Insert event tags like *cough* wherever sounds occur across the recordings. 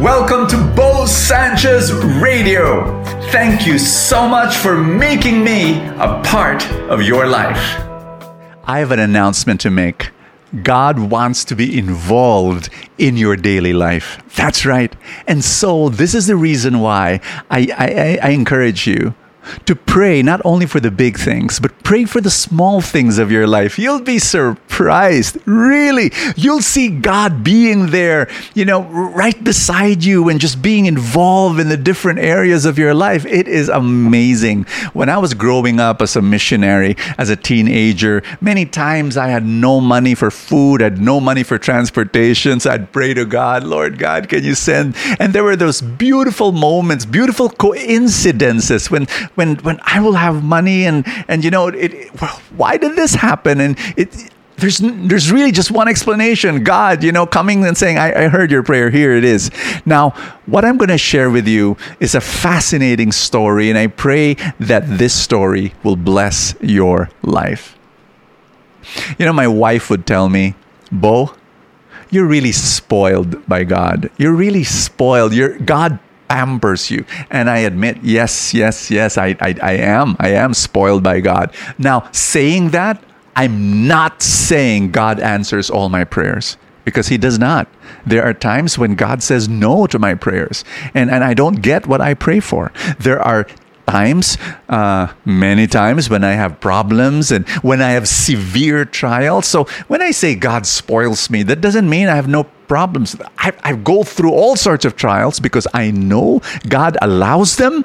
Welcome to Bo Sanchez Radio. Thank you so much for making me a part of your life. I have an announcement to make. God wants to be involved in your daily life. That's right. And so, this is the reason why I, I, I encourage you to pray not only for the big things, but pray for the small things of your life. You'll be surprised. Really. You'll see God being there, you know, right beside you and just being involved in the different areas of your life. It is amazing. When I was growing up as a missionary, as a teenager, many times I had no money for food, I had no money for transportation. So I'd pray to God, Lord God, can you send? And there were those beautiful moments, beautiful coincidences when when when I will have money and and you know it, it why did this happen? And it there's there's really just one explanation. God you know coming and saying I, I heard your prayer. Here it is. Now what i'm going to share with you is a fascinating story and i pray that this story will bless your life. You know my wife would tell me bo you're really spoiled by god. You're really spoiled. You're god pampers you. And I admit, yes, yes, yes, I, I, I am. I am spoiled by God. Now, saying that, I'm not saying God answers all my prayers because he does not. There are times when God says no to my prayers and, and I don't get what I pray for. There are times, uh, many times when I have problems and when I have severe trials. So when I say God spoils me, that doesn't mean I have no problems. I, I go through all sorts of trials because I know God allows them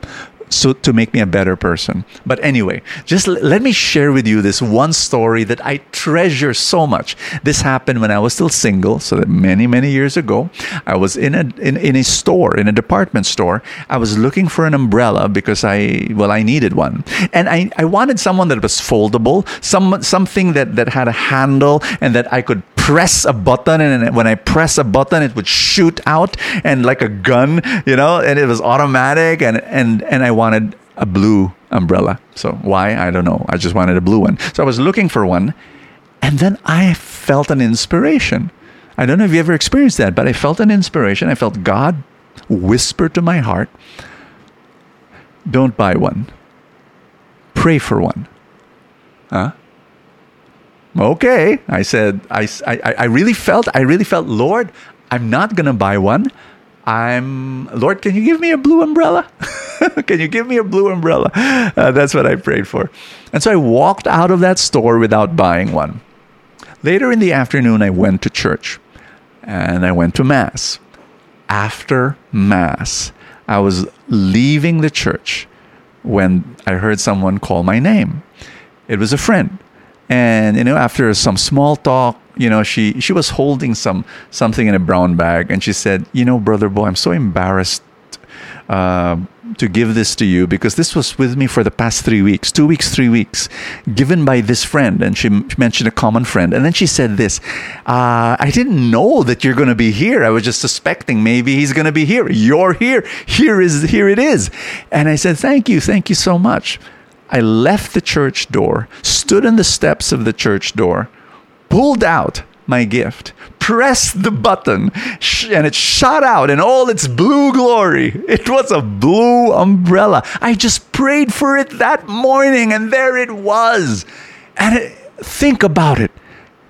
so to make me a better person. But anyway, just l- let me share with you this one story that I treasure so much. This happened when I was still single, so many many years ago. I was in a in, in a store, in a department store. I was looking for an umbrella because I well I needed one. And I, I wanted someone that was foldable, some something that that had a handle and that I could press a button and when I press a button it would shoot out and like a gun, you know, and it was automatic and and and I wanted a blue umbrella. So why? I don't know. I just wanted a blue one. So I was looking for one and then I felt an inspiration. I don't know if you ever experienced that, but I felt an inspiration. I felt God whisper to my heart, don't buy one. Pray for one. Huh? Okay. I said I, I, I really felt i really felt lord i'm not gonna buy one. I'm lord can you give me a blue umbrella? *laughs* Can you give me a blue umbrella? Uh, that's what i prayed for. And so i walked out of that store without buying one. Later in the afternoon i went to church and i went to mass. After mass i was leaving the church when i heard someone call my name. It was a friend and you know after some small talk you know she she was holding some something in a brown bag. And she said you know brother Bo i'm so embarrassed uh, to give this to you because this was with me for the past three weeks two weeks three weeks given by this friend. And she mentioned a common friend. And then she said this uh, i didn't know that you're going to be here. I was just suspecting maybe he's going to be here. You're here. Here is here it is. And i said thank you. Thank you so much I left the church door, stood on the steps of the church door, pulled out my gift, pressed the button, and it shot out in all its blue glory. It was a blue umbrella. I just prayed for it that morning, and there it was. And it, think about it.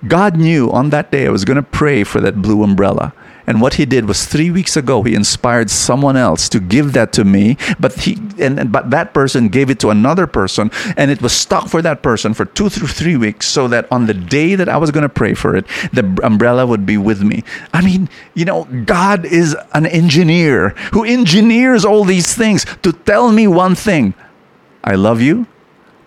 God knew on that day I was going to pray for that blue umbrella. And what he did was three weeks ago, he inspired someone else to give that to me, but he and, and but that person gave it to another person, and it was stuck for that person for two through three weeks, so that on the day that I was going to pray for it, the umbrella would be with me. I mean, you know, God is an engineer who engineers all these things to tell me one thing: I love you.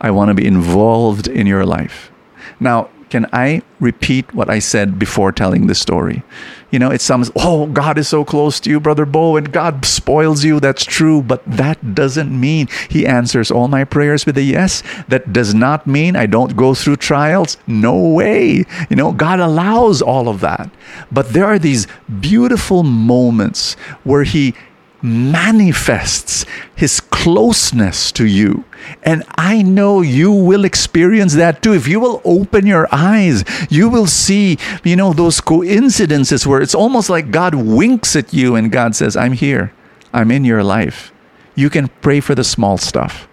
I want to be involved in your life. Now, can I repeat what I said before telling the story? You know, it sounds, oh, God is so close to you, Brother Bo, and God spoils you. That's true. But that doesn't mean He answers all my prayers with a yes. That does not mean I don't go through trials. No way. You know, God allows all of that. But there are these beautiful moments where He manifests his closeness to you. And I know you will experience that too. If you will open your eyes, you will see, you know, those coincidences where it's almost like God winks at you and God says, I'm here, I'm in your life. You can pray for the small stuff.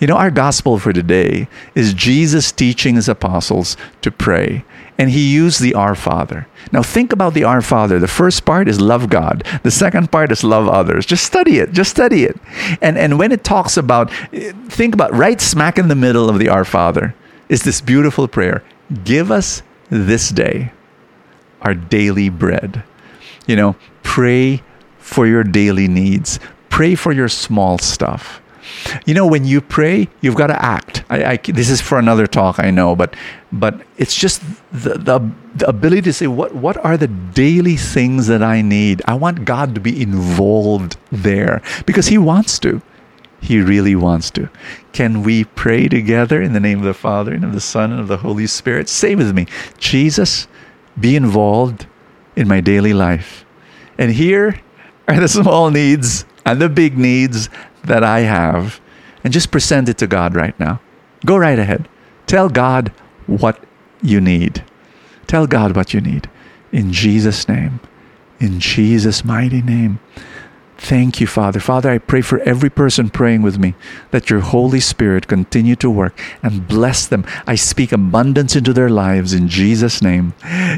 You know, our gospel for today is Jesus teaching his apostles to pray and he used the Our Father. Now, think about the Our Father. The first part is love God, the second part is love others. Just study it, just study it. And, and when it talks about, think about right smack in the middle of the Our Father is this beautiful prayer Give us this day our daily bread. You know, pray for your daily needs, pray for your small stuff. You know, when you pray, you've got to act. I, I, this is for another talk, I know, but but it's just the, the, the ability to say what what are the daily things that I need. I want God to be involved there because He wants to. He really wants to. Can we pray together in the name of the Father and of the Son and of the Holy Spirit? Say with me, Jesus, be involved in my daily life. And here are the small needs and the big needs that I have and just present it to God right now. Go right ahead. Tell God what you need. Tell God what you need. In Jesus' name. In Jesus' mighty name. Thank you, Father. Father, I pray for every person praying with me that your Holy Spirit continue to work and bless them. I speak abundance into their lives in Jesus' name.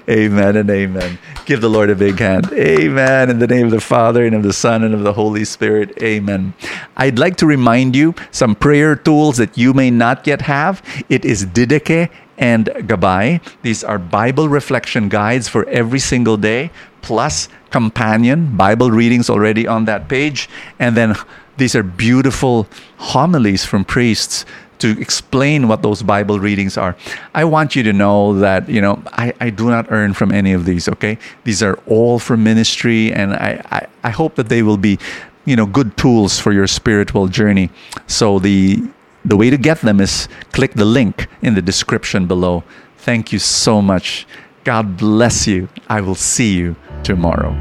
Amen and amen. Give the Lord a big hand. Amen. In the name of the Father and of the Son and of the Holy Spirit. Amen. I'd like to remind you some prayer tools that you may not yet have. It is Didache and Gabay. These are Bible reflection guides for every single day, plus companion Bible readings already on that page. And then these are beautiful homilies from priests to explain what those Bible readings are. I want you to know that, you know, I, I do not earn from any of these, okay? These are all for ministry, and I, I, I hope that they will be, you know, good tools for your spiritual journey. So the the way to get them is click the link in the description below. Thank you so much. God bless you. I will see you tomorrow.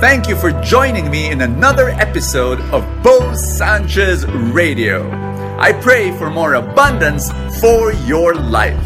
Thank you for joining me in another episode of Bo Sanchez Radio. I pray for more abundance for your life.